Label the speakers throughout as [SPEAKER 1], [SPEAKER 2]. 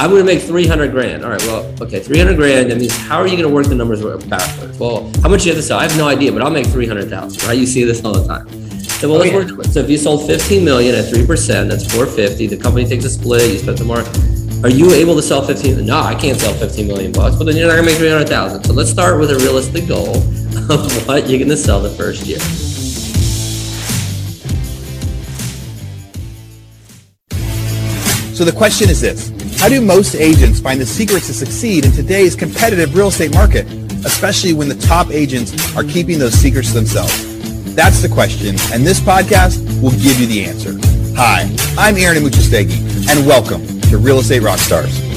[SPEAKER 1] I'm going to make 300 grand. All right, well, okay, 300 grand. That means how are you going to work the numbers backwards? Well, how much do you have to sell? I have no idea, but I'll make 300,000, right? You see this all the time. So, well, let's oh, yeah. work. So if you sold 15 million at 3%, that's 450. The company takes a split, you split the mark. Are you able to sell 15? No, I can't sell 15 million bucks, but then you're not gonna make 300,000. So let's start with a realistic goal of what you're gonna sell the first year.
[SPEAKER 2] So the question is this How do most agents find the secrets to succeed in today's competitive real estate market, especially when the top agents are keeping those secrets to themselves? That's the question, and this podcast will give you the answer. Hi, I'm Aaron Amuchastegui, and welcome to Real Estate Rockstars.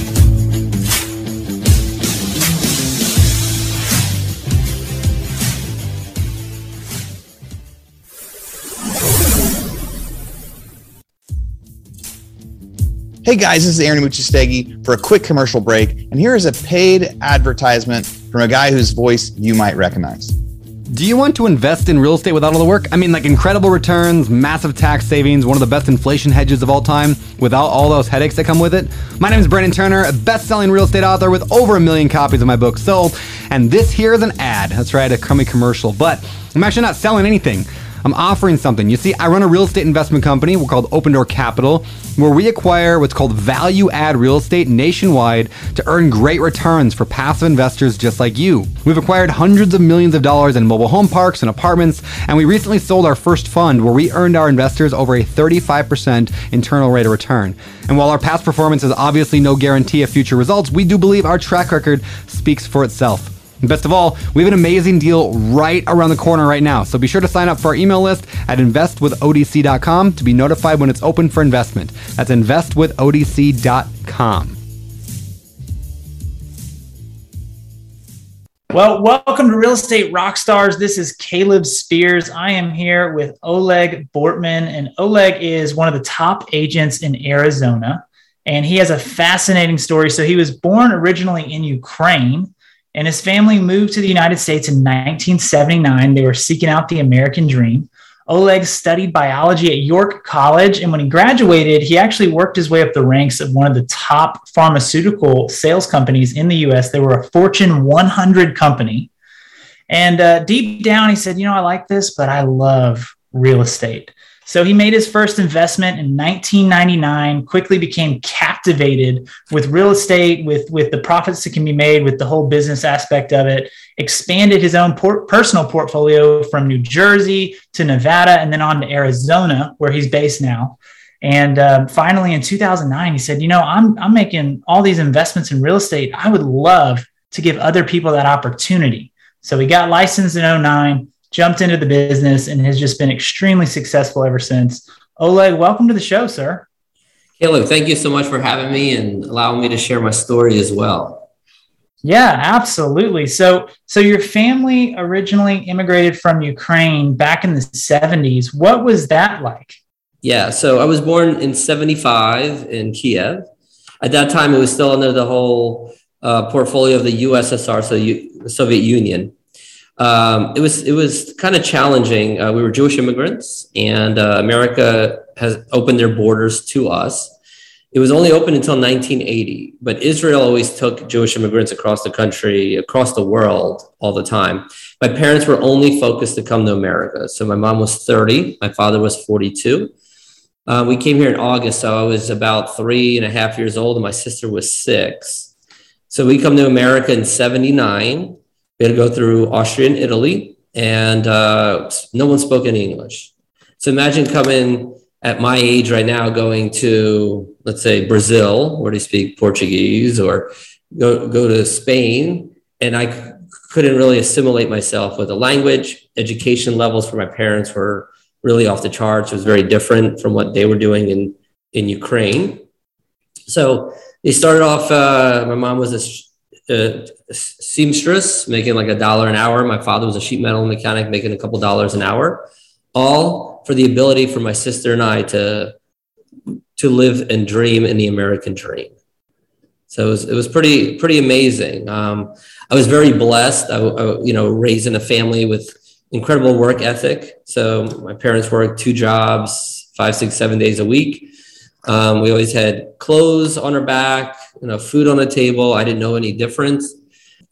[SPEAKER 2] Hey guys, this is Aaron Amuchastegui for a quick commercial break. And here is a paid advertisement from a guy whose voice you might recognize.
[SPEAKER 3] Do you want to invest in real estate without all the work? I mean, like incredible returns, massive tax savings, one of the best inflation hedges of all time, without all those headaches that come with it? My name is Brandon Turner, a best selling real estate author with over a million copies of my book sold. And this here is an ad. That's right, a crummy commercial. But I'm actually not selling anything. I'm offering something. You see, I run a real estate investment company we're called Open Door Capital, where we acquire what's called value add real estate nationwide to earn great returns for passive investors just like you. We've acquired hundreds of millions of dollars in mobile home parks and apartments, and we recently sold our first fund where we earned our investors over a 35% internal rate of return. And while our past performance is obviously no guarantee of future results, we do believe our track record speaks for itself. Best of all, we have an amazing deal right around the corner right now. So be sure to sign up for our email list at investwithodc.com to be notified when it's open for investment. That's investwithodc.com.
[SPEAKER 4] Well, welcome to Real Estate Rockstars. This is Caleb Spears. I am here with Oleg Bortman, and Oleg is one of the top agents in Arizona. And he has a fascinating story. So, he was born originally in Ukraine and his family moved to the United States in 1979. They were seeking out the American dream. Oleg studied biology at York College, and when he graduated, he actually worked his way up the ranks of one of the top pharmaceutical sales companies in the US. They were a Fortune 100 company. And uh, deep down, he said, You know, I like this, but I love real estate. So he made his first investment in 1999, quickly became captivated with real estate, with, with the profits that can be made, with the whole business aspect of it, expanded his own por- personal portfolio from New Jersey to Nevada and then on to Arizona, where he's based now. And uh, finally, in 2009, he said, You know, I'm, I'm making all these investments in real estate. I would love to give other people that opportunity. So he got licensed in 09 jumped into the business and has just been extremely successful ever since. Oleg, welcome to the show, sir.
[SPEAKER 1] Caleb, thank you so much for having me and allowing me to share my story as well.
[SPEAKER 4] Yeah, absolutely. So, so your family originally immigrated from Ukraine back in the 70s. What was that like?
[SPEAKER 1] Yeah, so I was born in 75 in Kiev. At that time, it was still under the whole uh, portfolio of the USSR, so U- the Soviet Union um, it was it was kind of challenging. Uh, we were Jewish immigrants, and uh, America has opened their borders to us. It was only open until 1980, but Israel always took Jewish immigrants across the country, across the world, all the time. My parents were only focused to come to America. So my mom was 30, my father was 42. Uh, we came here in August, so I was about three and a half years old, and my sister was six. So we come to America in 79 we had to go through Austria and Italy, and uh, no one spoke any English. So imagine coming at my age right now, going to let's say Brazil, where they speak Portuguese, or go go to Spain, and I c- couldn't really assimilate myself with the language. Education levels for my parents were really off the charts. It was very different from what they were doing in in Ukraine. So they started off. Uh, my mom was a a seamstress making like a dollar an hour. My father was a sheet metal mechanic making a couple dollars an hour, all for the ability for my sister and I to to live and dream in the American dream. So it was, it was pretty pretty amazing. Um, I was very blessed. I, I, you know, raised in a family with incredible work ethic. So my parents worked two jobs, five, six, seven days a week. Um, we always had clothes on our back, you know, food on the table. I didn't know any difference.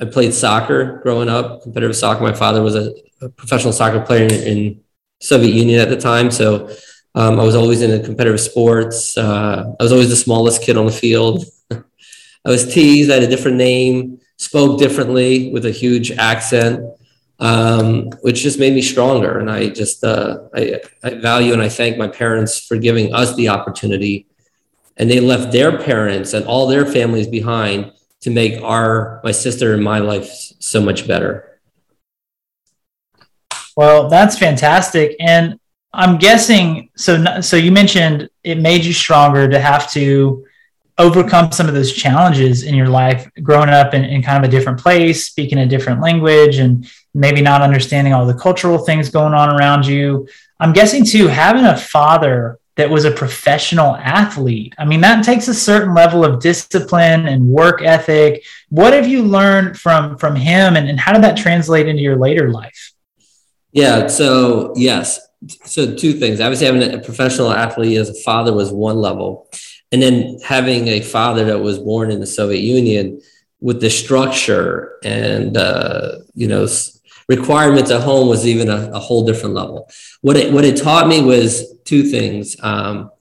[SPEAKER 1] I played soccer growing up, competitive soccer. My father was a, a professional soccer player in, in, Soviet Union at the time, so um, I was always in competitive sports. Uh, I was always the smallest kid on the field. I was teased. I had a different name, spoke differently with a huge accent, um, which just made me stronger. And I just uh, I, I value and I thank my parents for giving us the opportunity. And they left their parents and all their families behind to make our my sister and my life so much better.
[SPEAKER 4] Well, that's fantastic, and I'm guessing. So, so you mentioned it made you stronger to have to overcome some of those challenges in your life, growing up in, in kind of a different place, speaking a different language, and maybe not understanding all the cultural things going on around you. I'm guessing too having a father that was a professional athlete. I mean, that takes a certain level of discipline and work ethic. What have you learned from from him and, and how did that translate into your later life?
[SPEAKER 1] Yeah, so yes. So two things. Obviously having a professional athlete as a father was one level. And then having a father that was born in the Soviet Union with the structure and uh, you know requirements at home was even a, a, whole different level. What it what it taught me was two things. Um,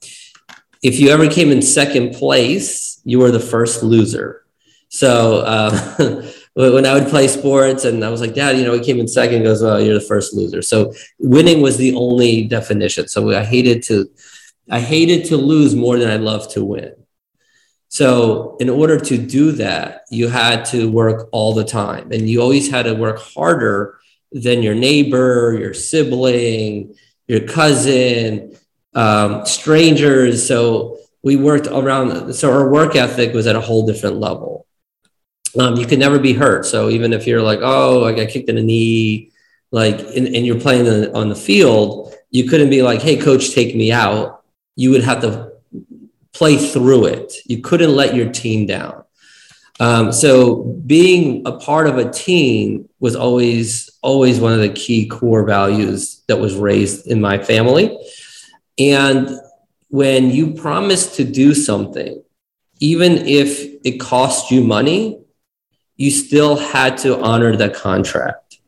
[SPEAKER 1] if you ever came in second place, you were the first loser. So uh, when I would play sports and I was like, Dad, you know, he came in second, goes, Well, you're the first loser. So winning was the only definition. So I hated to I hated to lose more than I loved to win. So, in order to do that, you had to work all the time and you always had to work harder than your neighbor, your sibling, your cousin, um, strangers. So we worked around. So our work ethic was at a whole different level. Um, you could never be hurt. So even if you're like, oh, I got kicked in the knee, like, and, and you're playing on the field, you couldn't be like, hey, coach, take me out. You would have to play through it. You couldn't let your team down. Um, so being a part of a team was always always one of the key core values that was raised in my family. And when you promise to do something, even if it cost you money, you still had to honor that contract.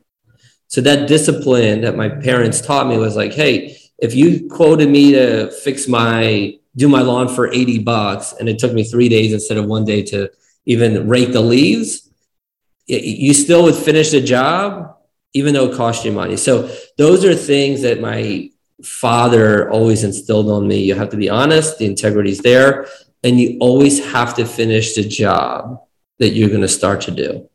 [SPEAKER 1] So that discipline that my parents taught me was like, hey, if you quoted me to fix my do my lawn for 80 bucks and it took me three days instead of one day to even rake the leaves, you still would finish the job, even though it cost you money. So those are things that my father always instilled on me. You have to be honest, the integrity is there, and you always have to finish the job that you're going to start to do.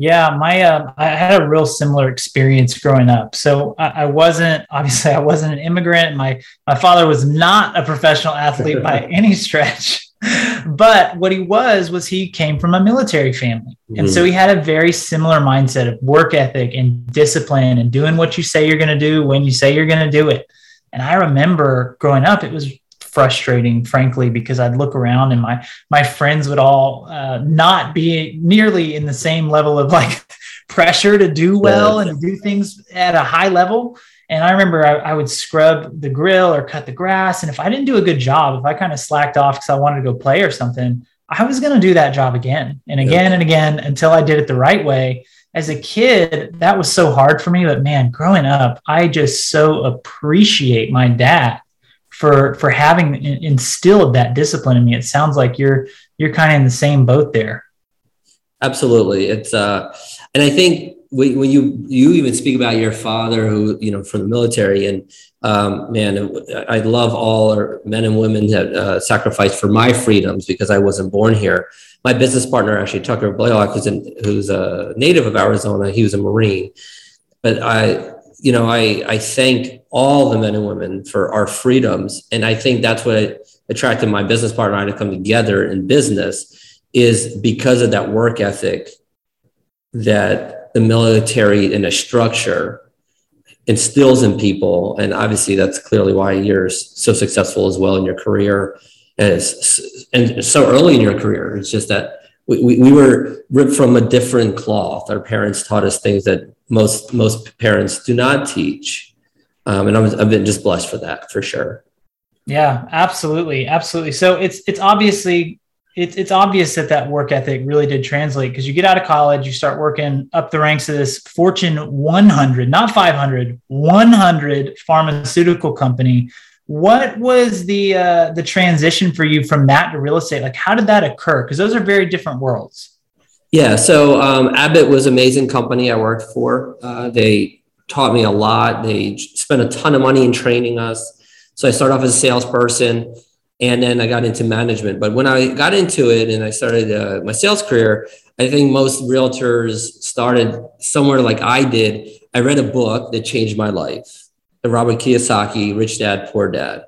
[SPEAKER 4] Yeah, my uh, I had a real similar experience growing up. So I, I, wasn't obviously I wasn't an immigrant. My my father was not a professional athlete by any stretch but what he was was he came from a military family and mm. so he had a very similar mindset of work ethic and discipline and doing what you say you're going to do when you say you're going to do it and i remember growing up it was frustrating frankly because i'd look around and my my friends would all uh, not be nearly in the same level of like pressure to do well and do things at a high level and I remember I, I, would scrub the grill or cut the grass. And if I didn't do a good job, if I kind of slacked off because I wanted to go play or something, I was going to do that job again and again yeah. and again until I did it the right way. As a kid, that was so hard for me. But man, growing up, I just so appreciate my dad for for having instilled that discipline in me. It sounds like you're you're kind of in the same boat there.
[SPEAKER 1] Absolutely, it's uh, and I think when you you even speak about your father who you know from the military and um, man i love all our men and women that uh, sacrificed for my freedoms because i wasn't born here my business partner actually tucker blaylock who's, in, who's a native of arizona he was a marine but i you know i i thank all the men and women for our freedoms and i think that's what attracted my business partner and i to come together in business is because of that work ethic that the military in a structure instills in people. And obviously, that's clearly why you're so successful as well in your career as, and so early in your career. It's just that we, we, we were ripped from a different cloth. Our parents taught us things that most most parents do not teach. Um, and I'm, I've been just blessed for that for sure.
[SPEAKER 4] Yeah, absolutely, absolutely. So it's it's obviously it's it's obvious that that work ethic really did translate because you get out of college, you start working up the ranks of this Fortune 100, not 500, 100 pharmaceutical company. What was the uh, the transition for you from that to real estate? Like, how did that occur? Because those are very different worlds.
[SPEAKER 1] Yeah. So um, Abbott was amazing company I worked for. Uh, they taught me a lot. They spent a ton of money in training us. So I started off as a salesperson and then I got into management. But when I got into it and I started uh, my sales career, I think most realtors started somewhere like I did. I read a book that changed my life, the Robert Kiyosaki, Rich Dad, Poor Dad.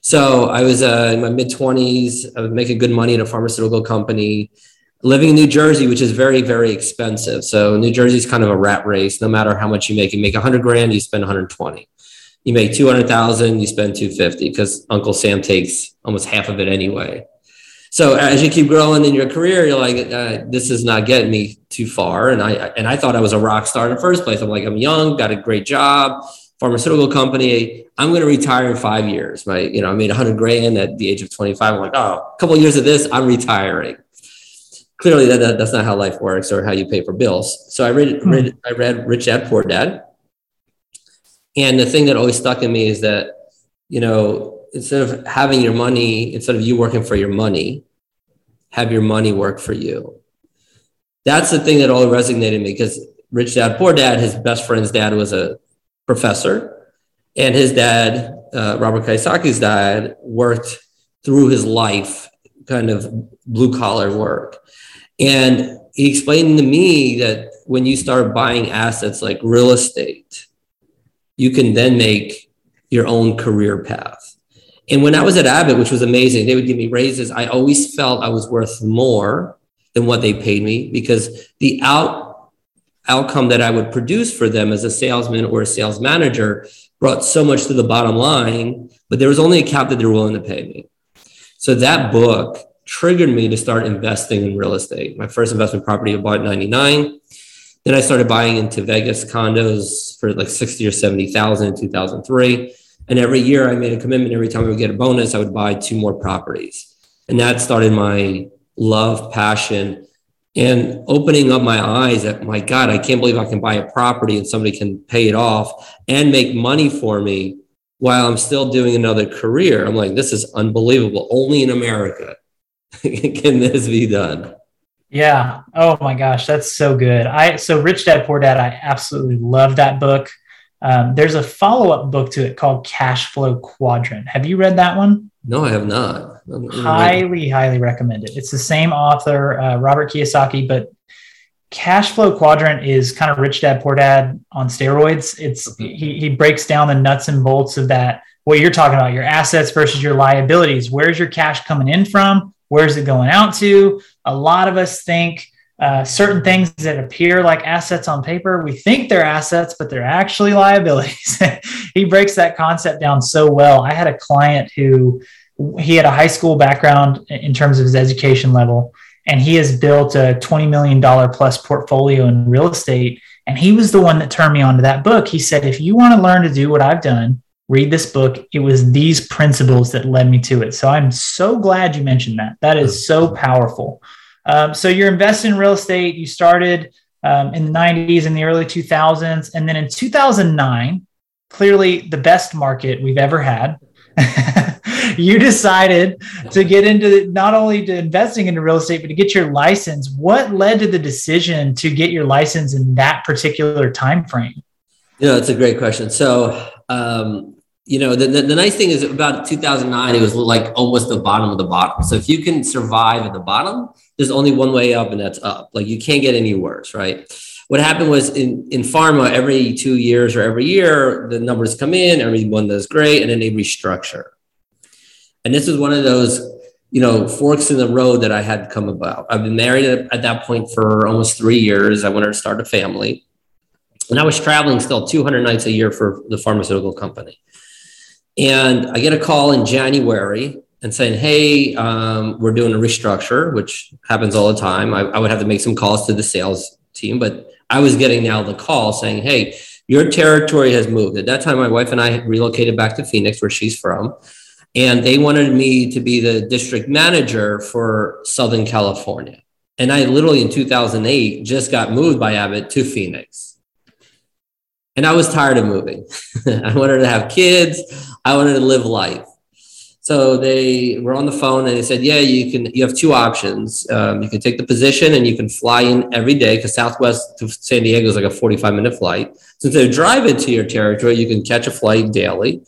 [SPEAKER 1] So I was uh, in my mid 20s, I was making good money at a pharmaceutical company, living in New Jersey, which is very, very expensive. So New Jersey is kind of a rat race. No matter how much you make, you make 100 grand, you spend 120 you make 200,000, you spend 250 because Uncle Sam takes almost half of it anyway. So as you keep growing in your career, you're like, uh, this is not getting me too far. And I, and I thought I was a rock star in the first place. I'm like, I'm young, got a great job, pharmaceutical company. I'm going to retire in five years. My, you know, I made a hundred grand at the age of 25. I'm like, oh, a couple of years of this, I'm retiring. Clearly that, that, that's not how life works or how you pay for bills. So I read, hmm. read I read Rich Dad Poor Dad and the thing that always stuck in me is that, you know, instead of having your money, instead of you working for your money, have your money work for you. That's the thing that always resonated me because Rich Dad Poor Dad, his best friend's dad was a professor, and his dad, uh, Robert Kiyosaki's dad, worked through his life, kind of blue collar work. And he explained to me that when you start buying assets like real estate, you can then make your own career path. And when I was at Abbott, which was amazing, they would give me raises. I always felt I was worth more than what they paid me because the out outcome that I would produce for them as a salesman or a sales manager brought so much to the bottom line, but there was only a cap that they were willing to pay me. So that book triggered me to start investing in real estate. My first investment property I bought 99. Then I started buying into Vegas condos for like 60 or 70,000 in 2003. And every year I made a commitment. Every time I would get a bonus, I would buy two more properties. And that started my love, passion, and opening up my eyes that, my God, I can't believe I can buy a property and somebody can pay it off and make money for me while I'm still doing another career. I'm like, this is unbelievable. Only in America can this be done.
[SPEAKER 4] Yeah. Oh my gosh, that's so good. I so Rich Dad Poor Dad. I absolutely love that book. Um, there's a follow up book to it called Cash Flow Quadrant. Have you read that one?
[SPEAKER 1] No, I have not.
[SPEAKER 4] Highly, highly recommend it. It's the same author, uh, Robert Kiyosaki, but Cash Flow Quadrant is kind of Rich Dad Poor Dad on steroids. It's he, he breaks down the nuts and bolts of that. What you're talking about, your assets versus your liabilities. Where's your cash coming in from? Where's it going out to? A lot of us think uh, certain things that appear like assets on paper, we think they're assets, but they're actually liabilities. he breaks that concept down so well. I had a client who he had a high school background in terms of his education level, and he has built a $20 million plus portfolio in real estate. And he was the one that turned me on to that book. He said, if you want to learn to do what I've done, read this book. It was these principles that led me to it. So I'm so glad you mentioned that. That is so powerful. Um, so you're investing in real estate. You started um, in the 90s and the early 2000s. And then in 2009, clearly the best market we've ever had. you decided to get into not only to investing into real estate, but to get your license. What led to the decision to get your license in that particular time frame?
[SPEAKER 1] You know, it's a great question. So, um, you know, the, the, the, nice thing is about 2009, it was like almost the bottom of the bottom. So if you can survive at the bottom, there's only one way up, and that's up. Like you can't get any worse, right? What happened was in, in pharma, every two years or every year, the numbers come in, everyone does great, and then they restructure. And this is one of those, you know, forks in the road that I had come about. I've been married at, at that point for almost three years. I wanted to start a family and I was traveling still 200 nights a year for the pharmaceutical company. And I get a call in January and saying, Hey, um, we're doing a restructure, which happens all the time. I, I, would have to make some calls to the sales team, but I was getting now the call saying, Hey, your territory has moved. At that time, my wife and I relocated back to Phoenix, where she's from. And they wanted me to be the district manager for Southern California. And I literally in 2008 just got moved by Abbott to Phoenix. And I was tired of moving. I wanted to have kids. I wanted to live life. So they were on the phone and they said, "Yeah, you can. You have two options. Um, you can take the position and you can fly in every day because Southwest to San Diego is like a 45 minute flight. Since they drive into your territory, you can catch a flight daily,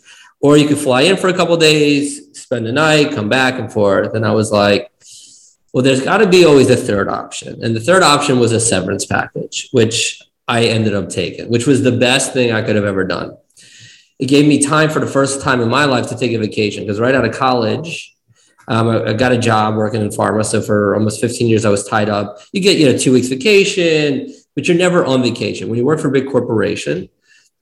[SPEAKER 1] or you can fly in for a couple days, spend the night, come back and forth." And I was like, "Well, there's got to be always a third option." And the third option was a severance package, which I ended up taking, which was the best thing I could have ever done it gave me time for the first time in my life to take a vacation because right out of college, um, I, I, got a job working in pharma. So for almost 15 years, I was tied up. You get, you know, two weeks vacation, but you're never on vacation. When you work for a big corporation,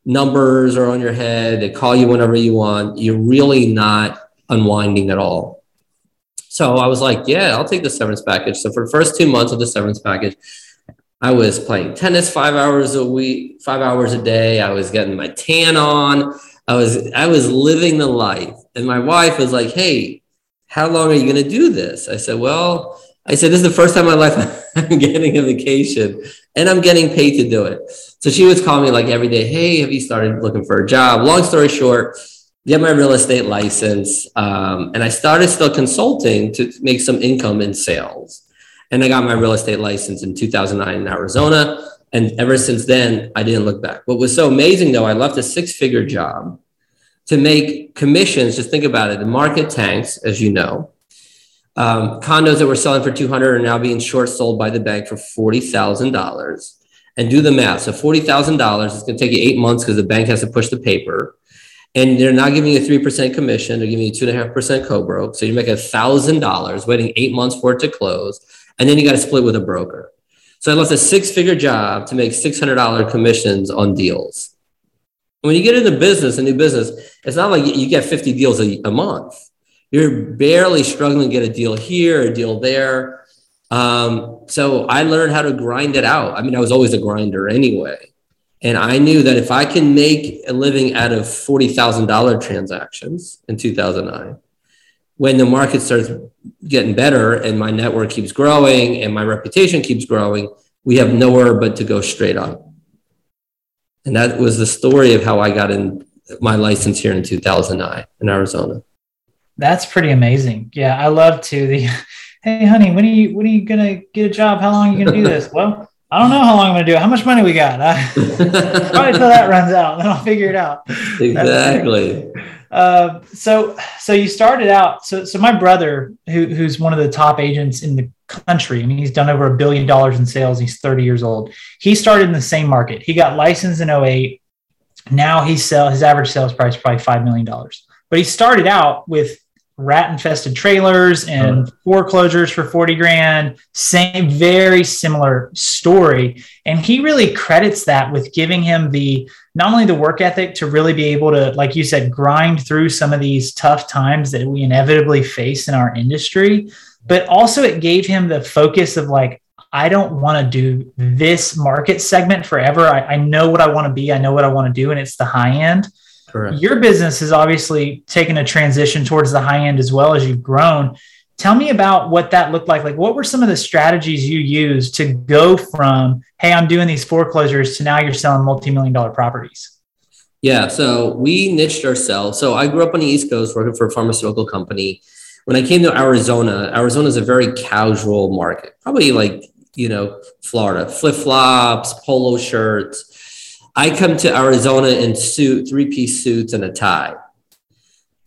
[SPEAKER 1] numbers are on your head. They call you whenever you want. You're really not unwinding at all. So I was like, yeah, I'll take the severance package. So for the first two months of the severance package, I was playing tennis five hours a week, five hours a day. I was getting my tan on. I was I was living the life. And my wife was like, "Hey, how long are you going to do this?" I said, "Well, I said this is the first time in my life I'm getting a vacation, and I'm getting paid to do it." So she was calling me like every day, "Hey, have you started looking for a job?" Long story short, get my real estate license, um, and I started still consulting to make some income in sales. And I got my real estate license in 2009 in Arizona. And ever since then, I didn't look back. What was so amazing though, I left a six figure job to make commissions. Just think about it. The market tanks, as you know. Um, condos that were selling for 200 are now being short sold by the bank for $40,000. And do the math. So $40,000 is going to take you eight months because the bank has to push the paper. And they're not giving you a 3% commission. They're giving you 2.5% co-broke. So you make $1,000 waiting eight months for it to close and then you got to split with a broker. So I left a six figure job to make $600 commissions on deals. When you get into business, a new business, it's not like you get 50 deals a, a month. You're barely struggling to get a deal here, a deal there. Um, so I learned how to grind it out. I mean, I was always a grinder anyway. And I knew that if I can make a living out of $40,000 transactions in 2009, when the market starts getting better and my network keeps growing and my reputation keeps growing, we have nowhere but to go straight up. And that was the story of how I got in my license here in 2009 in Arizona.
[SPEAKER 4] That's pretty amazing. Yeah, I love to the hey honey, when are you when are you gonna get a job? How long are you gonna do this? well, I don't know how long I'm gonna do it. How much money we got? probably till that runs out, then I'll figure it out.
[SPEAKER 1] Exactly.
[SPEAKER 4] Uh, so so you started out so so my brother who, who's one of the top agents in the country I mean he's done over a billion dollars in sales he's 30 years old he started in the same market he got licensed in 08 now he sell his average sales price is probably five million dollars but he started out with rat infested trailers and foreclosures for 40 grand. Same very similar story. And he really credits that with giving him the not only the work ethic to really be able to like you said grind through some of these tough times that we inevitably face in our industry but also it gave him the focus of like i don't want to do this market segment forever. I, I know what i want to be. I know what i want to do and it's the high end Correct. Your business has obviously taken a transition towards the high end as well as you've grown. Tell me about what that looked like. Like, what were some of the strategies you used to go from, hey, I'm doing these foreclosures to now you're selling multi million dollar properties?
[SPEAKER 1] Yeah. So we niched ourselves. So I grew up on the East Coast working for a pharmaceutical company. When I came to Arizona, Arizona is a very casual market, probably like, you know, Florida, flip flops, polo shirts I come to Arizona in suit, three piece suits and a tie.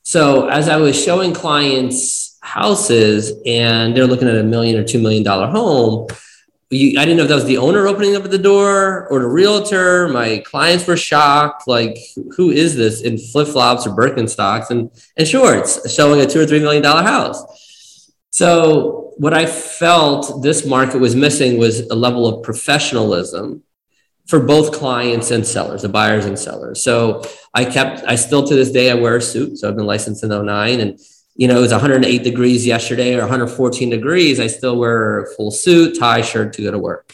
[SPEAKER 1] So as I was showing clients houses and they're looking at a million or two million dollar home, you, I didn't know if that was the owner opening up at the door or the realtor. My clients were shocked, like, who is this in flip flops or Birkenstocks and, and shorts showing a two or three million dollar house? So what I felt this market was missing was a level of professionalism for both clients and sellers, the buyers and sellers. So I kept, I still to this day, I wear a suit. So I've been licensed in 09 and, you know, it was 108 degrees yesterday or 114 degrees. I still wear a full suit, tie, shirt to go to work.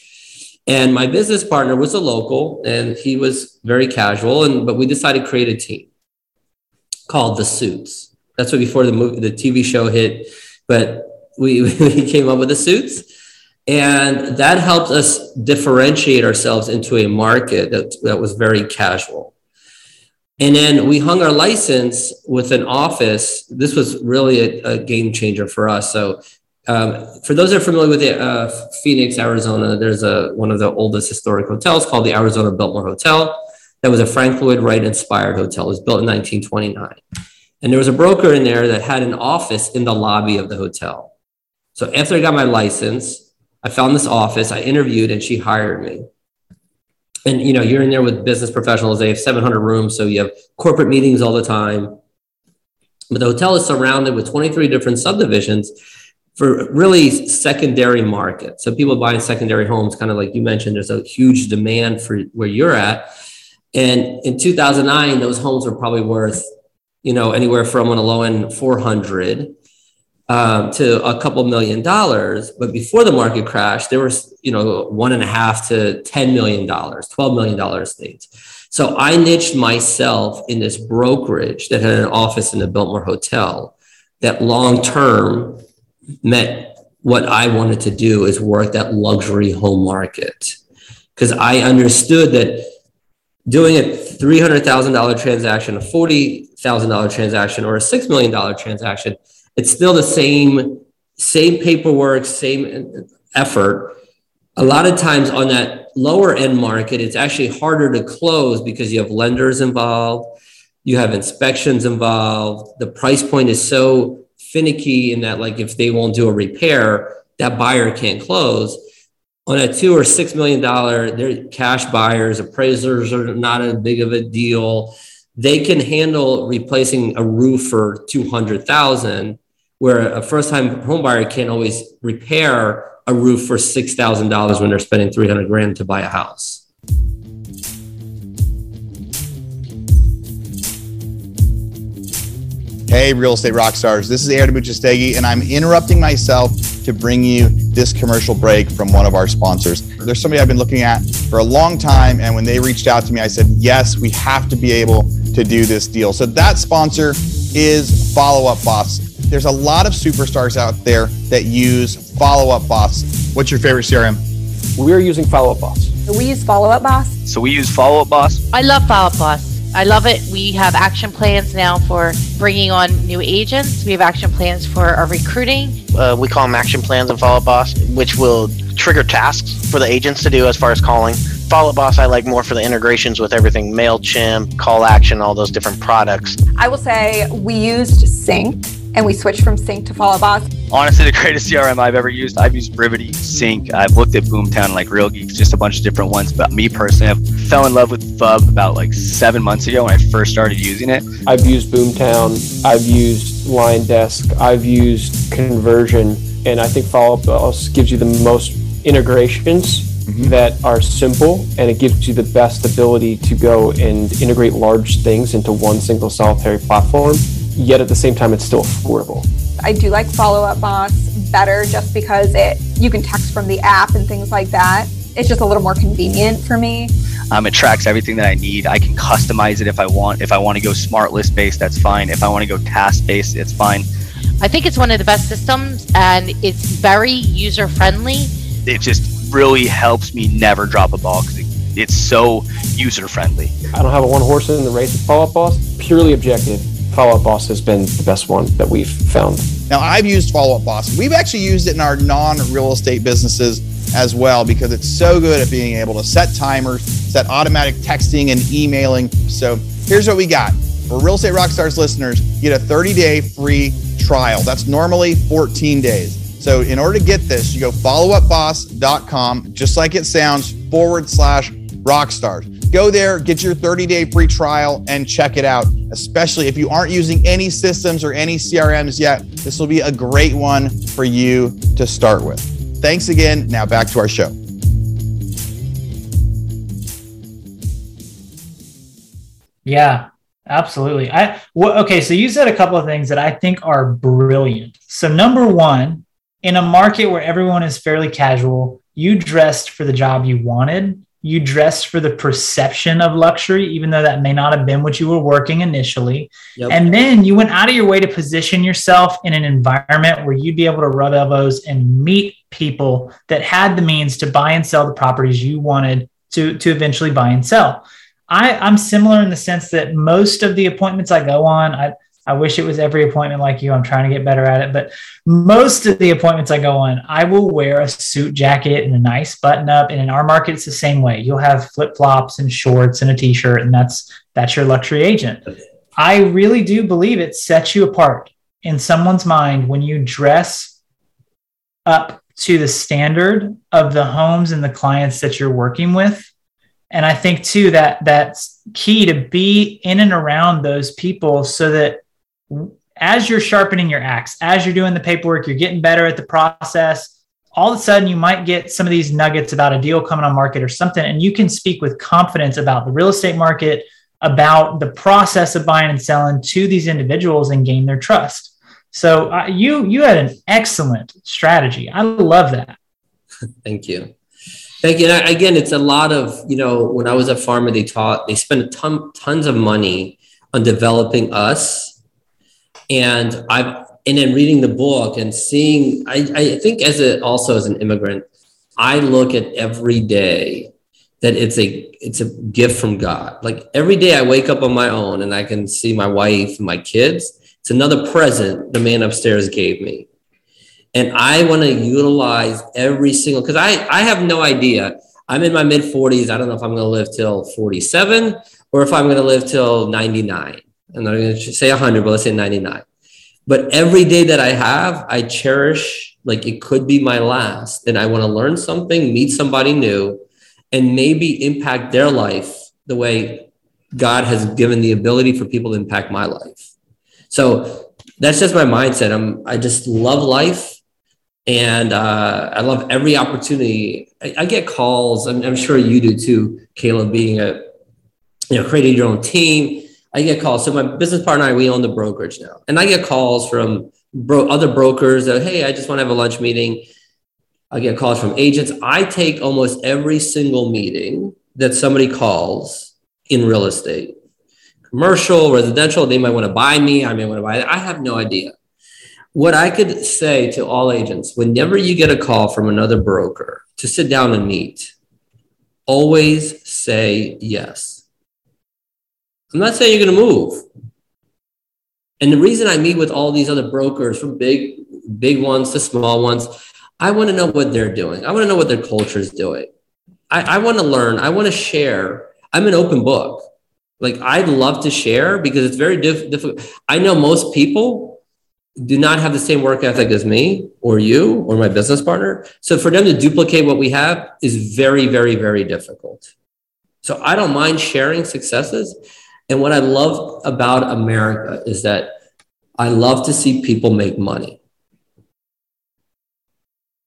[SPEAKER 1] And my business partner was a local and he was very casual. And, but we decided to create a team called the suits. That's what before the movie, the TV show hit. But we, we came up with the suits. And that helped us differentiate ourselves into a market that, that was very casual. And then we hung our license with an office. This was really a, a game changer for us. So, um, for those that are familiar with uh, Phoenix, Arizona, there's a one of the oldest historic hotels called the Arizona Biltmore Hotel. That was a Frank Lloyd Wright inspired hotel. It was built in 1929. And there was a broker in there that had an office in the lobby of the hotel. So after I got my license, I found this office, I interviewed, and she hired me. And you know you're in there with business professionals they have 700 rooms so you have corporate meetings all the time. But the hotel is surrounded with 23 different subdivisions for really secondary market. So people buying secondary homes kind of like you mentioned there's a huge demand for where you're at. And in 2009 those homes were probably worth you know anywhere from on a low end 400 um, to a couple million dollars. But before the market crash, there was, you know, one and a half to $10 million, $12 million estates. So I niched myself in this brokerage that had an office in the Biltmore Hotel that long term meant what I wanted to do is work that luxury home market. Because I understood that doing a $300,000 transaction, a $40,000 transaction, or a $6 million transaction it's still the same same paperwork, same effort. A lot of times on that lower end market, it's actually harder to close because you have lenders involved, you have inspections involved. The price point is so finicky in that, like, if they won't do a repair, that buyer can't close. On a two or six million dollar, they're cash buyers, appraisers are not a big of a deal. They can handle replacing a roof for 200,000 where a first time homebuyer can't always repair a roof for $6,000 when they're spending 300 grand to buy a house.
[SPEAKER 2] Hey, real estate rock stars. This is Aaron Amuchastegui, and I'm interrupting myself to bring you this commercial break from one of our sponsors. There's somebody I've been looking at for a long time, and when they reached out to me, I said, Yes, we have to be able to do this deal. So that sponsor is Follow Up Boss. There's a lot of superstars out there that use Follow Up Boss. What's your favorite CRM?
[SPEAKER 5] We're using Follow Up Boss.
[SPEAKER 6] We use Follow Up Boss.
[SPEAKER 7] So we use Follow Up Boss.
[SPEAKER 8] I love Follow Up Boss. I love it. We have action plans now for bringing on new agents. We have action plans for our recruiting.
[SPEAKER 7] Uh, we call them action plans and Follow Up Boss, which will trigger tasks for the agents to do as far as calling. Follow Up Boss, I like more for the integrations with everything MailChimp, Call Action, all those different products.
[SPEAKER 6] I will say we used Sync and we switched from Sync to Follow Boss.
[SPEAKER 9] Honestly, the greatest CRM I've ever used. I've used Brivity, Sync. I've looked at Boomtown, like Real Geeks, just a bunch of different ones. But me personally, I fell in love with Fub about like seven months ago when I first started using it.
[SPEAKER 5] I've used Boomtown. I've used Lion Desk. I've used Conversion, and I think Follow Up Boss gives you the most integrations Mm-hmm. that are simple and it gives you the best ability to go and integrate large things into one single solitary platform yet at the same time it's still affordable.
[SPEAKER 6] I do like Follow Up Boss better just because it you can text from the app and things like that. It's just a little more convenient for me.
[SPEAKER 9] Um, it tracks everything that I need. I can customize it if I want. If I want to go smart list based, that's fine. If I want to go task based, it's fine.
[SPEAKER 8] I think it's one of the best systems and it's very user friendly.
[SPEAKER 9] It just really helps me never drop a ball because it, it's so user friendly.
[SPEAKER 5] I don't have a one horse in the race with Follow Up Boss. Purely objective Follow Up Boss has been the best one that we've found.
[SPEAKER 2] Now, I've used Follow Up Boss. We've actually used it in our non real estate businesses as well because it's so good at being able to set timers, set automatic texting and emailing. So here's what we got. For Real Estate Rockstars listeners, get a 30 day free trial. That's normally 14 days. So in order to get this, you go followupboss.com, just like it sounds, forward slash rockstars. Go there, get your 30 day free trial, and check it out. Especially if you aren't using any systems or any CRMs yet, this will be a great one for you to start with. Thanks again. Now back to our show.
[SPEAKER 4] Yeah, absolutely. I well, okay. So you said a couple of things that I think are brilliant. So number one, in a market where everyone is fairly casual, you dressed for the job you wanted you dress for the perception of luxury, even though that may not have been what you were working initially.
[SPEAKER 1] Yep.
[SPEAKER 4] And then you went out of your way to position yourself in an environment where you'd be able to rub elbows and meet people that had the means to buy and sell the properties you wanted to, to eventually buy and sell. I, I'm similar in the sense that most of the appointments I go on, I, I wish it was every appointment like you. I'm trying to get better at it. But most of the appointments I go on, I will wear a suit jacket and a nice button up. And in our market, it's the same way. You'll have flip flops and shorts and a t shirt, and that's that's your luxury agent. I really do believe it sets you apart in someone's mind when you dress up to the standard of the homes and the clients that you're working with. And I think too that that's key to be in and around those people so that as you're sharpening your axe, as you're doing the paperwork, you're getting better at the process. All of a sudden, you might get some of these nuggets about a deal coming on market or something, and you can speak with confidence about the real estate market, about the process of buying and selling to these individuals and gain their trust. So uh, you you had an excellent strategy. I love that.
[SPEAKER 1] Thank you. Thank you. And again, it's a lot of, you know, when I was at pharma, they taught, they spent a ton, tons of money on developing us and I've and then reading the book and seeing, I, I think as a also as an immigrant, I look at every day that it's a it's a gift from God. Like every day I wake up on my own and I can see my wife and my kids. It's another present the man upstairs gave me. And I want to utilize every single because I I have no idea. I'm in my mid 40s. I don't know if I'm going to live till 47 or if I'm going to live till 99. I'm not going to say 100, but let's say 99. But every day that I have, I cherish like it could be my last. And I want to learn something, meet somebody new, and maybe impact their life the way God has given the ability for people to impact my life. So that's just my mindset. I'm I just love life and uh, I love every opportunity. I, I get calls. I'm, I'm, sure you do too, Caleb. Being a you know creating your own team, I get calls. So my business partner and I, we own the brokerage now, and I get calls from bro- other brokers that hey, I just want to have a lunch meeting. I get calls from agents. I take almost every single meeting that somebody calls in real estate, commercial, residential. They might want to buy me. I may want to buy. I have no idea. What I could say to all agents, whenever you get a call from another broker to sit down and meet, always say yes I'm not saying you're going to move. And the reason I meet with all these other brokers, from big, big ones to small ones, I want to know what they're doing. I want to know what their culture is doing. I, I want to learn. I want to share. I'm an open book. Like I'd love to share because it's very diff- difficult. I know most people do not have the same work ethic as me or you or my business partner. So for them to duplicate what we have is very, very, very difficult. So I don't mind sharing successes and what I love about America is that I love to see people make money.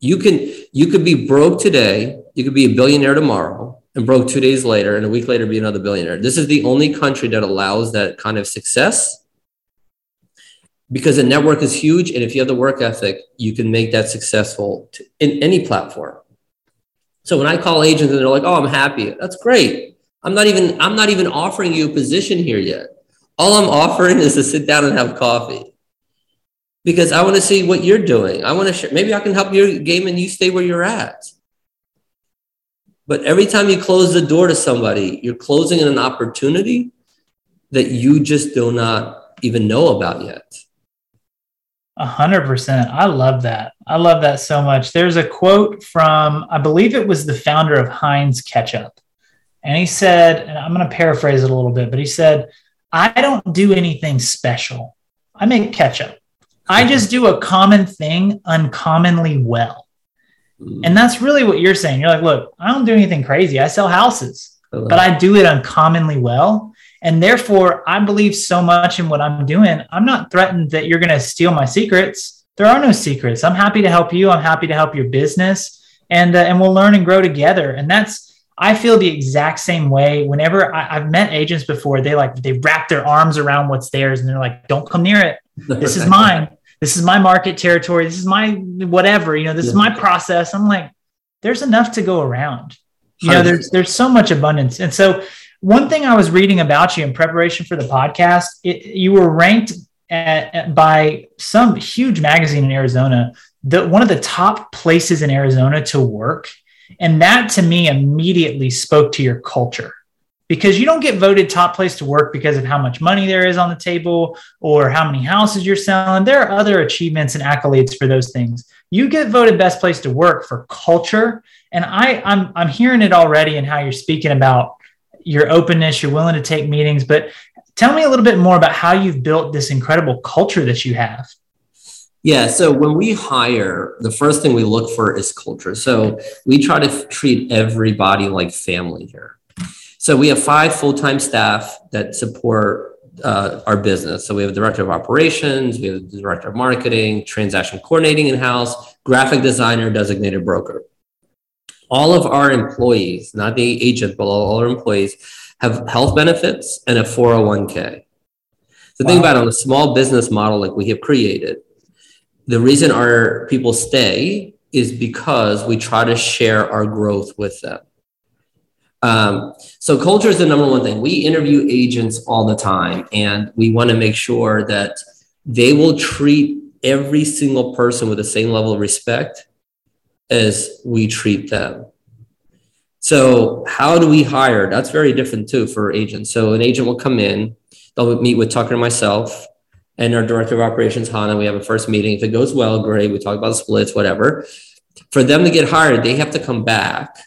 [SPEAKER 1] You can you could be broke today, you could be a billionaire tomorrow, and broke two days later, and a week later be another billionaire. This is the only country that allows that kind of success because the network is huge, and if you have the work ethic, you can make that successful in any platform. So when I call agents and they're like, "Oh, I'm happy," that's great. I'm not even I'm not even offering you a position here yet. All I'm offering is to sit down and have coffee. Because I want to see what you're doing. I want to share maybe I can help your game and you stay where you're at. But every time you close the door to somebody, you're closing an opportunity that you just do not even know about yet.
[SPEAKER 4] A hundred percent. I love that. I love that so much. There's a quote from, I believe it was the founder of Heinz Ketchup. And he said, and I'm going to paraphrase it a little bit, but he said, I don't do anything special. I make ketchup. I just do a common thing uncommonly well. And that's really what you're saying. You're like, look, I don't do anything crazy. I sell houses, but I do it uncommonly well. And therefore, I believe so much in what I'm doing. I'm not threatened that you're going to steal my secrets. There are no secrets. I'm happy to help you. I'm happy to help your business, and uh, and we'll learn and grow together. And that's I feel the exact same way. Whenever I, have met agents before, they like they wrap their arms around what's theirs and they're like, "Don't come near it. This is mine. This is my market territory. This is my whatever. You know, this is my process." I'm like, "There's enough to go around. You know, there's there's so much abundance, and so one thing I was reading about you in preparation for the podcast, it, you were ranked at, at, by some huge magazine in Arizona, the one of the top places in Arizona to work, and that to me immediately spoke to your culture because you don't get voted top place to work because of how much money there is on the table or how many houses you're selling. There are other achievements and accolades for those things. You get voted best place to work for culture. And I, I'm, I'm hearing it already in how you're speaking about your openness, you're willing to take meetings, but tell me a little bit more about how you've built this incredible culture that you have.
[SPEAKER 1] Yeah. So when we hire, the first thing we look for is culture. So we try to treat everybody like family here. So we have five full-time staff that support uh, our business. So we have a director of operations, we have a director of marketing, transaction coordinating in-house, graphic designer, designated broker. All of our employees, not the agent, but all our employees have health benefits and a 401k. So wow. think about it, on a small business model like we have created, the reason our people stay is because we try to share our growth with them. Um, so culture is the number one thing. We interview agents all the time, and we want to make sure that they will treat every single person with the same level of respect as we treat them. So how do we hire? That's very different too for agents. So an agent will come in, they'll meet with Tucker and myself and our director of operations, Hannah. We have a first meeting. If it goes well, great. We talk about the splits, whatever. For them to get hired, they have to come back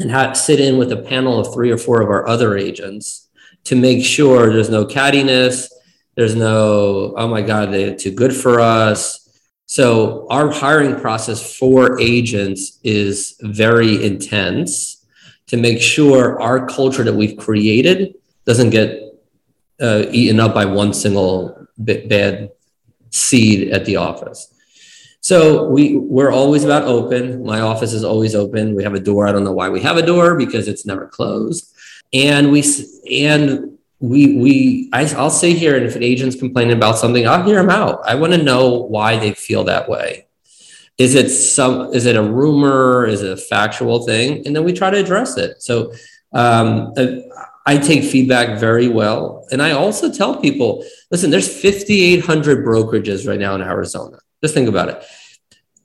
[SPEAKER 1] and have, sit in with a panel of three or four of our other agents to make sure there's no cattiness, there's no, oh my God, they're too good for us. So our hiring process for agents is very intense to make sure our culture that we've created doesn't get uh, eaten up by one single bad seed at the office. So we we're always about open. My office is always open. We have a door. I don't know why we have a door because it's never closed. And we and we we I, I'll say here, and if an agent's complaining about something, I'll hear them out. I want to know why they feel that way. Is it some? Is it a rumor? Is it a factual thing? And then we try to address it. So um, I take feedback very well, and I also tell people, listen, there's 5,800 brokerages right now in Arizona. Just think about it.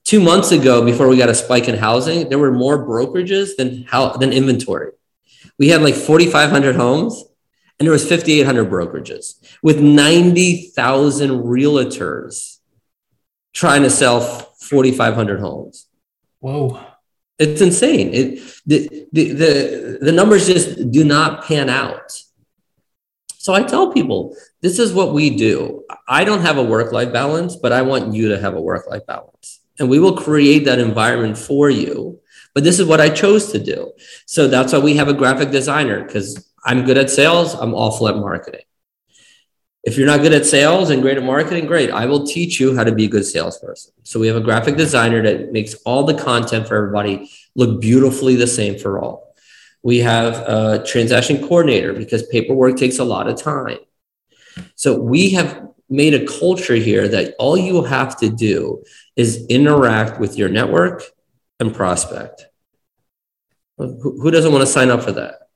[SPEAKER 1] Two months ago, before we got a spike in housing, there were more brokerages than how than inventory. We had like 4,500 homes, and there was 5,800 brokerages with 90,000 realtors trying to sell 4,500 homes.
[SPEAKER 4] Whoa.
[SPEAKER 1] It's insane. It, the, the, the, the numbers just do not pan out. So I tell people, this is what we do. I don't have a work life balance, but I want you to have a work life balance. And we will create that environment for you. But this is what I chose to do. So that's why we have a graphic designer because I'm good at sales, I'm awful at marketing. If you're not good at sales and great at marketing, great. I will teach you how to be a good salesperson. So we have a graphic designer that makes all the content for everybody look beautifully the same for all. We have a transaction coordinator because paperwork takes a lot of time. So we have made a culture here that all you have to do is interact with your network and prospect. Who doesn't want to sign up for that?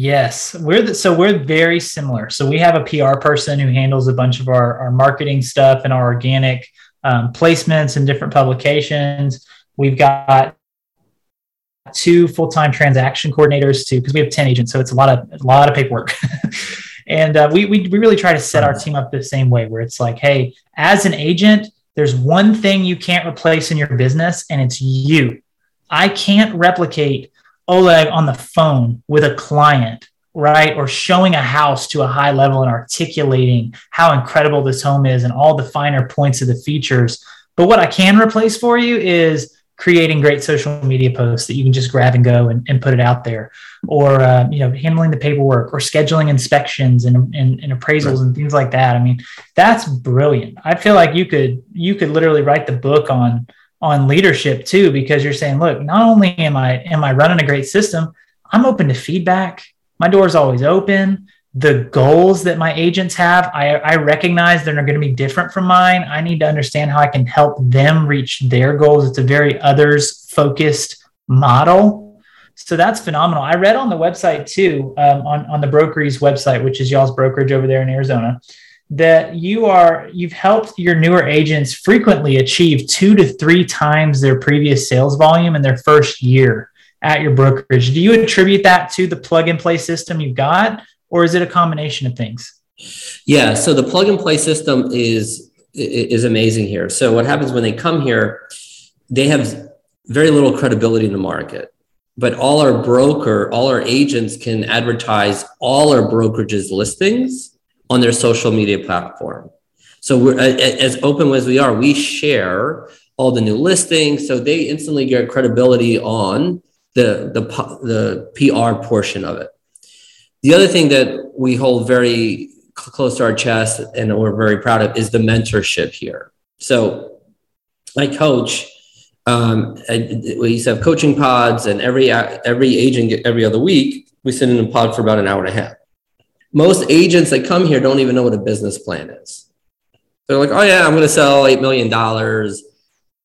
[SPEAKER 4] Yes, we're the, so we're very similar. So we have a PR person who handles a bunch of our, our marketing stuff and our organic um, placements and different publications. We've got two full-time transaction coordinators too because we have 10 agents so it's a lot of a lot of paperwork and uh, we, we, we really try to set our team up the same way where it's like hey as an agent there's one thing you can't replace in your business and it's you i can't replicate oleg on the phone with a client right? Or showing a house to a high level and articulating how incredible this home is and all the finer points of the features. But what i can replace for you is creating great social media posts that you can just grab and go and, and put it out there. Or uh, you know handling the paperwork or scheduling inspections and, and, and appraisals right. and things like that. I mean that's brilliant. I feel like you could you could literally write the book on on leadership too because you're saying look not only am i am i running a great system i'm open to feedback my door is always open the goals that my agents have, I, I recognize they're going to be different from mine. I need to understand how I can help them reach their goals. It's a very others focused model. So that's phenomenal. I read on the website too, um, on on the brokery's website, which is y'all's brokerage over there in Arizona, that you are you've helped your newer agents frequently achieve two to three times their previous sales volume in their first year at your brokerage. Do you attribute that to the plug and play system you've got, or is it a combination of things?
[SPEAKER 1] Yeah, so the plug and play system is is amazing here. So what happens when they come here, they have very little credibility in the market. But all our broker, all our agents can advertise all our brokerages listings on their social media platform. So we're as open as we are, we share all the new listings, so they instantly get credibility on the the the PR portion of it. The other thing that we hold very close to our chest and we're very proud of is the mentorship here. So I coach. Um, we used to have coaching pods, and every every agent every other week we sit in a pod for about an hour and a half. Most agents that come here don't even know what a business plan is. They're like, "Oh yeah, I'm going to sell eight million dollars.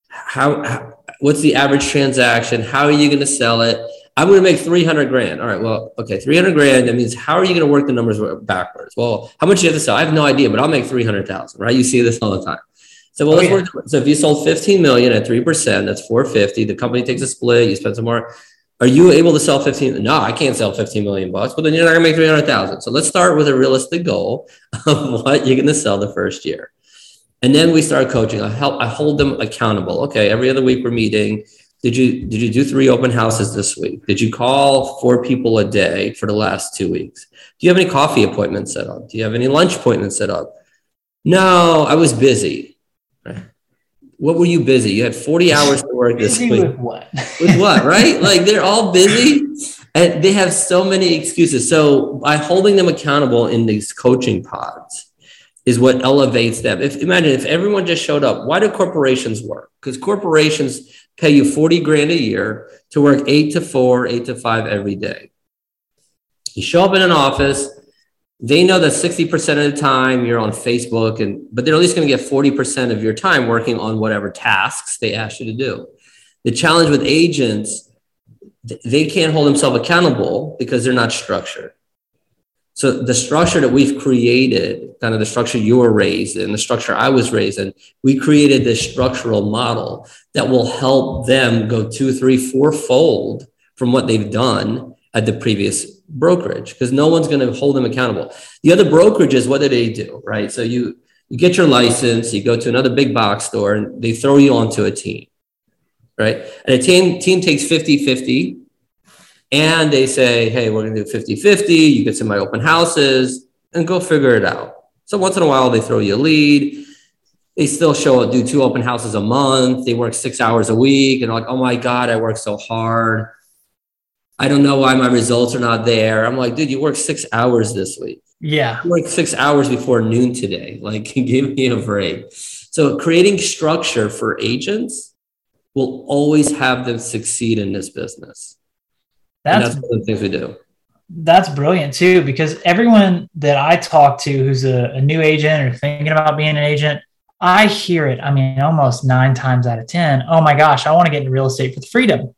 [SPEAKER 1] How, how? What's the average transaction? How are you going to sell it? I'm going to make 300 grand. All right. Well, okay. 300 grand. That means how are you going to work the numbers backwards? Well, how much do you have to sell? I have no idea, but I'll make 300,000, right? You see this all the time. So, well, oh, let's yeah. work. So if you sold 15 million at 3%, that's 450. The company takes a split. You spend some more. Are you able to sell 15? No, I can't sell 15 million bucks, but then you're not gonna make 300,000. So let's start with a realistic goal of what you're gonna sell the first year. And then we start coaching. I help, I hold them accountable. Okay, every other week we're meeting did you did you do three open houses this week? Did you call four people a day for the last two weeks? Do you have any coffee appointments set up? Do you have any lunch appointments set up? No, I was busy. What were you busy? You had 40 hours to work this week.
[SPEAKER 4] With what?
[SPEAKER 1] with what, right? Like they're all busy and they have so many excuses. So by holding them accountable in these coaching pods is what elevates them. If imagine if everyone just showed up, why do corporations work? Because corporations pay you 40 grand a year to work eight to four, eight to five every day. You show up in an office, they know that 60% of the time you're on Facebook, and but they're at least going to get 40% of your time working on whatever tasks they ask you to do. The challenge with agents, they can't hold themselves accountable because they're not structured. So the structure that we've created, kind of the structure you were raised in, the structure I was raised in, we created this structural model that will help them go two, three, four fold from what they've done at the previous brokerage because no one's going to hold them accountable. The other brokerages, what do they do? Right. So you you get your license, you go to another big box store, and they throw you onto a team. Right. And a team team takes 50 50 and they say, hey, we're going to do 50 50. You get of my open houses and go figure it out. So once in a while, they throw you a lead. They still show up, do two open houses a month. They work six hours a week and like, oh my God, I work so hard. I don't know why my results are not there. I'm like, dude, you worked six hours this week.
[SPEAKER 4] Yeah.
[SPEAKER 1] Worked six hours before noon today. Like, give me a break. So, creating structure for agents will always have them succeed in this business. That's, that's one of the things we do.
[SPEAKER 4] That's brilliant too, because everyone that I talk to who's a, a new agent or thinking about being an agent, I hear it. I mean, almost nine times out of 10. Oh my gosh, I want to get into real estate for the freedom.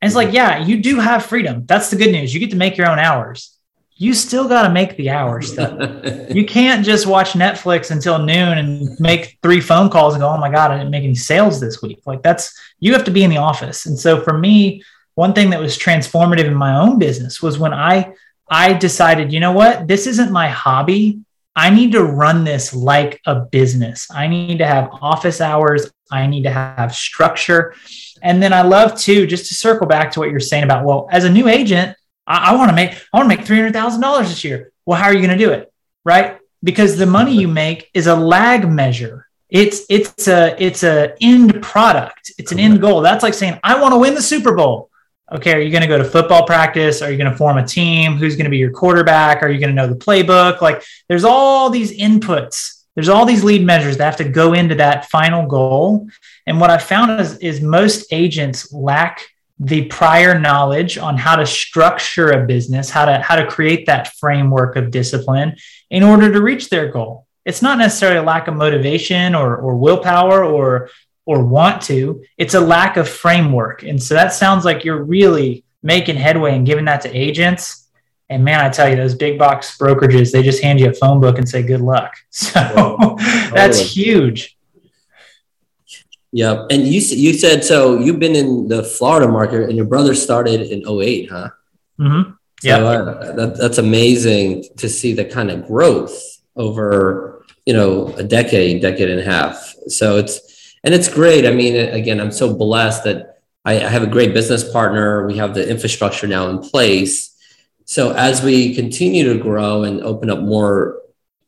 [SPEAKER 4] And it's like, yeah, you do have freedom. That's the good news. You get to make your own hours. You still got to make the hours though. you can't just watch Netflix until noon and make three phone calls and go, oh my God, I didn't make any sales this week. Like that's, you have to be in the office. And so for me, one thing that was transformative in my own business was when I I decided, you know what, this isn't my hobby. I need to run this like a business. I need to have office hours. I need to have structure. And then I love to just to circle back to what you're saying about, well, as a new agent, I, I want to make I want to make three hundred thousand dollars this year. Well, how are you going to do it? Right? Because the money you make is a lag measure. It's it's a it's a end product. It's an end goal. That's like saying I want to win the Super Bowl okay, are you going to go to football practice? Are you going to form a team? Who's going to be your quarterback? Are you going to know the playbook? Like there's all these inputs. There's all these lead measures that have to go into that final goal. And what I found is, is most agents lack the prior knowledge on how to structure a business, how to how to create that framework of discipline in order to reach their goal. It's not necessarily a lack of motivation or, or willpower or or want to. It's a lack of framework. And so that sounds like you're really making headway and giving that to agents. And man, I tell you, those big box brokerages, they just hand you a phone book and say good luck. So that's huge.
[SPEAKER 1] Yep. And you you said so you've been in the Florida market and your brother started in 08, huh?
[SPEAKER 4] Mm-hmm.
[SPEAKER 1] Yeah. So, uh, that, that's amazing to see the kind of growth over, you know, a decade, decade and a half. So it's, and it's great. I mean, again, I'm so blessed that I, I have a great business partner. We have the infrastructure now in place. So as we continue to grow and open up more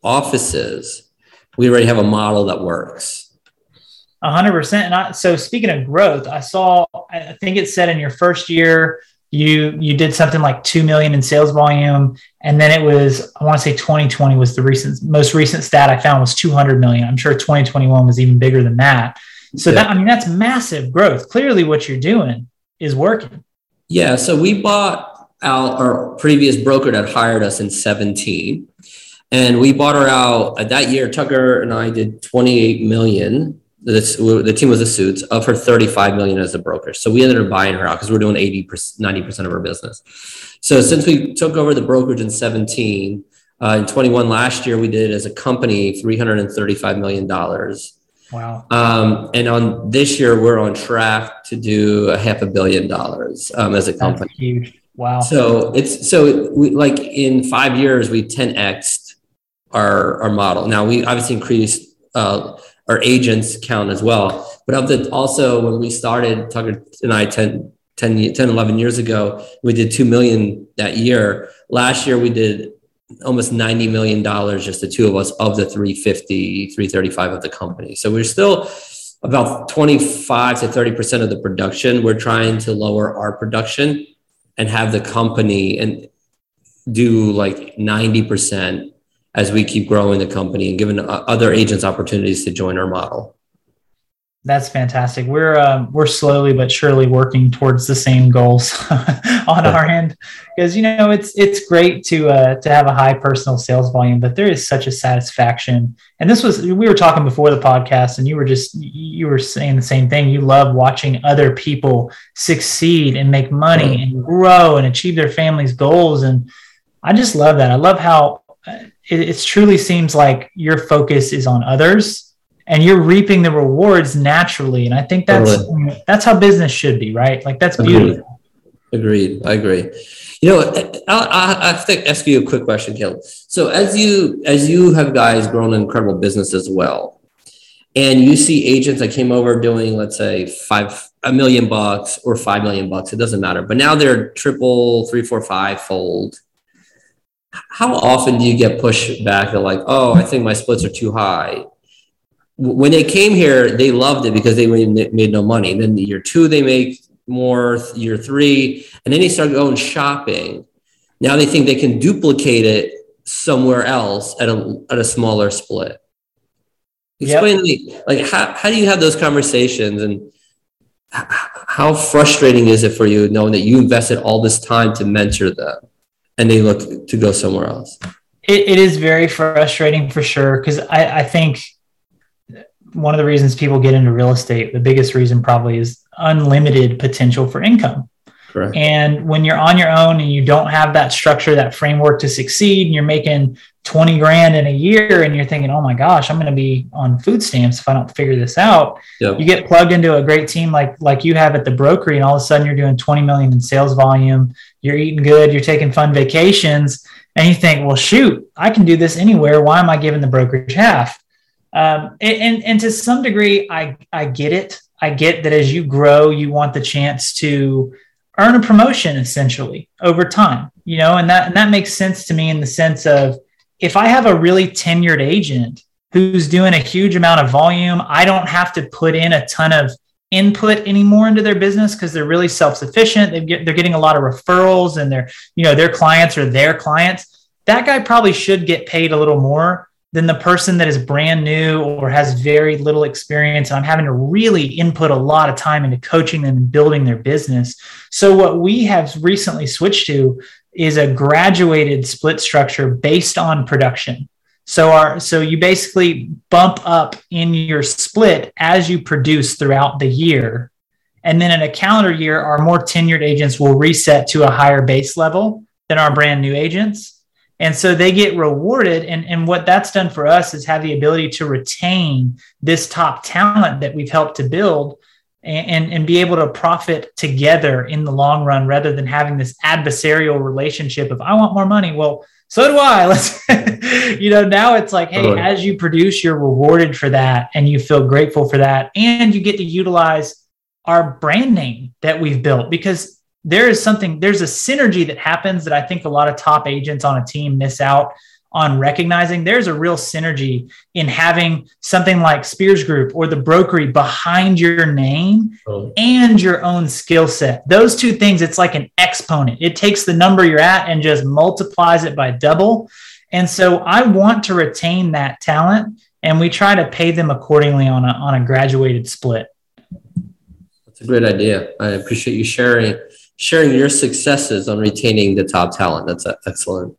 [SPEAKER 1] offices, we already have a model that works
[SPEAKER 4] hundred percent. And I, so speaking of growth, I saw, I think it said in your first year, you, you did something like 2 million in sales volume. And then it was, I want to say 2020 was the recent, most recent stat I found was 200 million. I'm sure 2021 was even bigger than that. So yeah. that, I mean, that's massive growth. Clearly what you're doing is working.
[SPEAKER 1] Yeah. So we bought out our previous broker that hired us in 17 and we bought her out uh, that year. Tucker and I did 28 million the, the team was the suits of her 35 million as a broker. So we ended up buying her out because we're doing 80 90% of her business. So since we took over the brokerage in 17, uh, in 21 last year, we did as a company $335 million.
[SPEAKER 4] Wow.
[SPEAKER 1] Um, and on this year, we're on track to do a half a billion dollars um, as a company.
[SPEAKER 4] That's huge. Wow.
[SPEAKER 1] So it's so we, like in five years, we 10x our, our model. Now we obviously increased uh, our agents count as well. But of the also when we started, Tucker and I 10, 10, 10 11 years ago, we did 2 million that year. Last year we did almost 90 million dollars just the two of us of the 350 335 of the company so we're still about 25 to 30 percent of the production we're trying to lower our production and have the company and do like 90 percent as we keep growing the company and giving other agents opportunities to join our model.
[SPEAKER 4] That's fantastic. We're um, we're slowly but surely working towards the same goals on our end because you know it's it's great to uh, to have a high personal sales volume, but there is such a satisfaction. And this was we were talking before the podcast, and you were just you were saying the same thing. You love watching other people succeed and make money and grow and achieve their family's goals, and I just love that. I love how it, it truly seems like your focus is on others and you're reaping the rewards naturally and i think that's totally. that's how business should be right like that's beautiful
[SPEAKER 1] agreed, agreed. i agree you know I'll, i have to ask you a quick question Caleb. so as you as you have guys grown an incredible business as well and you see agents that came over doing let's say five a million bucks or five million bucks it doesn't matter but now they're triple three four five fold how often do you get pushed back to like, oh, I think my splits are too high? When they came here, they loved it because they made no money. And then year two, they make more, year three, and then they start going shopping. Now they think they can duplicate it somewhere else at a, at a smaller split. Explain yep. to me, like, how, how do you have those conversations and how frustrating is it for you knowing that you invested all this time to mentor them? and they look to go somewhere else.
[SPEAKER 4] it, it is very frustrating for sure because I, I think one of the reasons people get into real estate, the biggest reason probably is unlimited potential for income. Correct. And when you're on your own and you don't have that structure, that framework to succeed, and you're making 20 grand in a year and you're thinking, oh my gosh, I'm going to be on food stamps if I don't figure this out. Yep. You get plugged into a great team like like you have at the brokery, and all of a sudden you're doing 20 million in sales volume. You're eating good. You're taking fun vacations, and you think, well, shoot, I can do this anywhere. Why am I giving the brokerage half? Um, and, and to some degree, I I get it. I get that as you grow, you want the chance to earn a promotion essentially over time. You know, and that and that makes sense to me in the sense of if I have a really tenured agent who's doing a huge amount of volume, I don't have to put in a ton of input anymore into their business because they're really self-sufficient. They get, they're getting a lot of referrals and their, you know, their clients are their clients. That guy probably should get paid a little more than the person that is brand new or has very little experience. And I'm having to really input a lot of time into coaching them and building their business. So what we have recently switched to is a graduated split structure based on production. So our so you basically bump up in your split as you produce throughout the year. And then in a calendar year, our more tenured agents will reset to a higher base level than our brand new agents. And so they get rewarded. And, and what that's done for us is have the ability to retain this top talent that we've helped to build and, and, and, be able to profit together in the long run rather than having this adversarial relationship of, I want more money. Well, so do I. Let's, you know, now it's like, hey, as you produce, you're rewarded for that and you feel grateful for that. And you get to utilize our brand name that we've built because there is something, there's a synergy that happens that I think a lot of top agents on a team miss out on recognizing there's a real synergy in having something like Spears Group or the brokery behind your name oh. and your own skill set. Those two things, it's like an exponent. It takes the number you're at and just multiplies it by double. And so I want to retain that talent and we try to pay them accordingly on a, on a graduated split.
[SPEAKER 1] That's a great idea. I appreciate you sharing sharing your successes on retaining the top talent. That's excellent.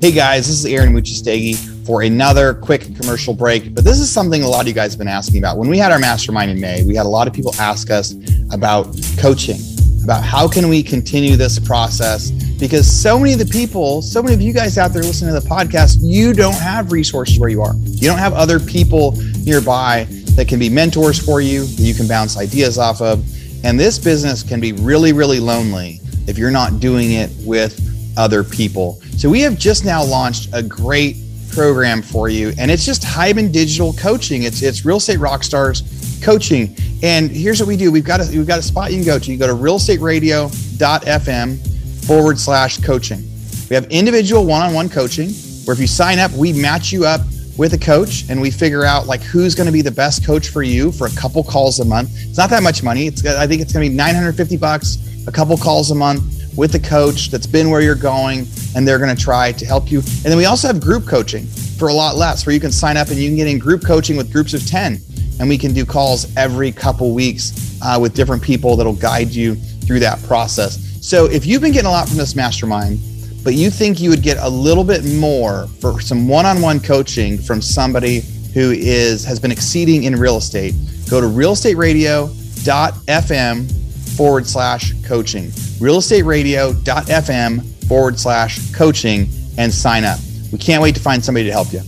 [SPEAKER 2] Hey guys, this is Aaron Amuchastegui for another quick commercial break. But this is something a lot of you guys have been asking about. When we had our mastermind in May, we had a lot of people ask us about coaching, about how can we continue this process because so many of the people, so many of you guys out there listening to the podcast, you don't have resources where you are. You don't have other people nearby that can be mentors for you, that you can bounce ideas off of. And this business can be really, really lonely if you're not doing it with other people. So we have just now launched a great program for you, and it's just Hiban Digital Coaching. It's it's real estate rock stars coaching. And here's what we do: we've got a we've got a spot you can go to. You go to realestateradio.fm forward slash coaching. We have individual one-on-one coaching where if you sign up, we match you up with a coach and we figure out like who's going to be the best coach for you for a couple calls a month. It's not that much money. It's I think it's going to be 950 bucks a couple calls a month with a coach that's been where you're going and they're going to try to help you. And then we also have group coaching for a lot less where you can sign up and you can get in group coaching with groups of 10 and we can do calls every couple weeks uh, with different people that'll guide you through that process. So if you've been getting a lot from this mastermind, but you think you would get a little bit more for some one-on-one coaching from somebody who is has been exceeding in real estate, go to realestateradio.fm forward slash coaching. Realestateradio.fm forward slash coaching and sign up. We can't wait to find somebody to help you.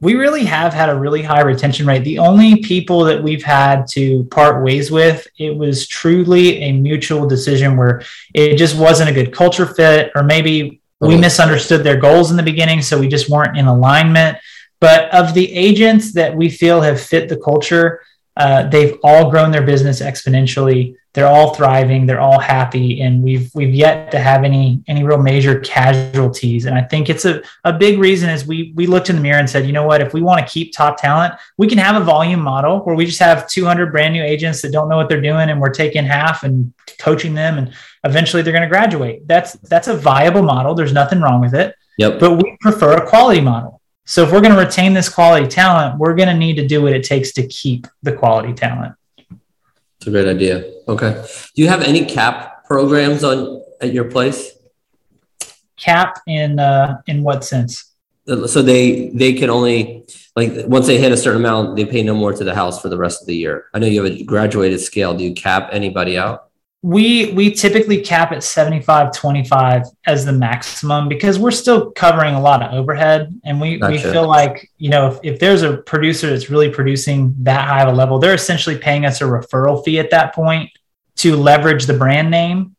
[SPEAKER 4] We really have had a really high retention rate. The only people that we've had to part ways with, it was truly a mutual decision where it just wasn't a good culture fit, or maybe we misunderstood their goals in the beginning, so we just weren't in alignment. But of the agents that we feel have fit the culture, uh, they've all grown their business exponentially. They're all thriving. They're all happy, and we've we've yet to have any any real major casualties. And I think it's a, a big reason is we we looked in the mirror and said, you know what, if we want to keep top talent, we can have a volume model where we just have 200 brand new agents that don't know what they're doing, and we're taking half and coaching them, and eventually they're going to graduate. That's that's a viable model. There's nothing wrong with it.
[SPEAKER 1] Yep.
[SPEAKER 4] But we prefer a quality model so if we're going to retain this quality talent, we're going to need to do what it takes to keep the quality talent.
[SPEAKER 1] A great idea. Okay. Do you have any cap programs on at your place?
[SPEAKER 4] Cap in uh, in what sense?
[SPEAKER 1] So they they can only like once they hit a certain amount, they pay no more to the house for the rest of the year. I know you have a graduated scale. Do you cap anybody out?
[SPEAKER 4] We we typically cap at 75 25 as the maximum because we're still covering a lot of overhead and we, gotcha. we feel like you know if, if there's a producer that's really producing that high of a level they're essentially paying us a referral fee at that point to leverage the brand name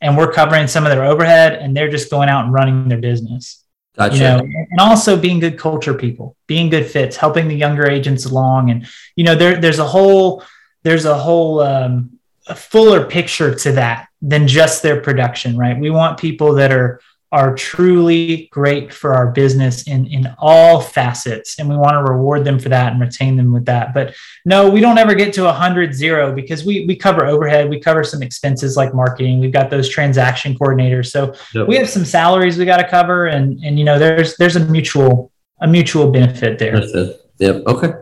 [SPEAKER 4] and we're covering some of their overhead and they're just going out and running their business
[SPEAKER 1] gotcha.
[SPEAKER 4] you know and also being good culture people being good fits helping the younger agents along and you know there, there's a whole there's a whole um, a fuller picture to that than just their production, right? We want people that are are truly great for our business in in all facets and we want to reward them for that and retain them with that but no we don't ever get to a hundred zero because we we cover overhead we cover some expenses like marketing we've got those transaction coordinators so yep. we have some salaries we got to cover and and you know there's there's a mutual a mutual benefit there
[SPEAKER 1] That's it. yep okay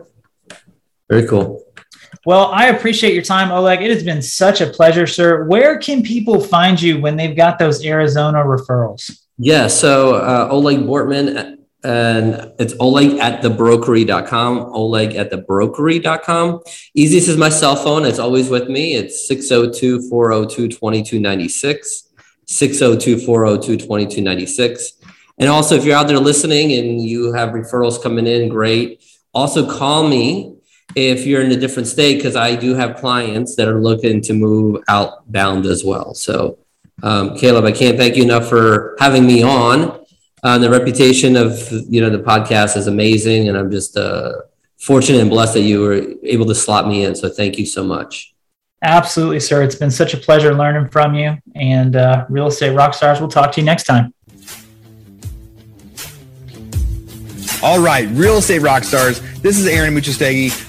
[SPEAKER 1] very cool
[SPEAKER 4] well, I appreciate your time, Oleg. It has been such a pleasure, sir. Where can people find you when they've got those Arizona referrals?
[SPEAKER 1] Yeah, so uh, Oleg Bortman and it's Oleg at thebrokery.com. Oleg at thebrokery.com. Easiest is my cell phone. It's always with me. It's 602 402 2296. 602 402 2296. And also, if you're out there listening and you have referrals coming in, great. Also, call me if you're in a different state because I do have clients that are looking to move outbound as well. So, um, Caleb, I can't thank you enough for having me on. Uh, the reputation of you know the podcast is amazing, and I'm just uh, fortunate and blessed that you were able to slot me in. So, thank you so much.
[SPEAKER 4] Absolutely, sir. It's been such a pleasure learning from you. And uh, Real Estate rock stars. we'll talk to you next time.
[SPEAKER 2] All right, Real Estate rock stars. this is Aaron Amuchastegui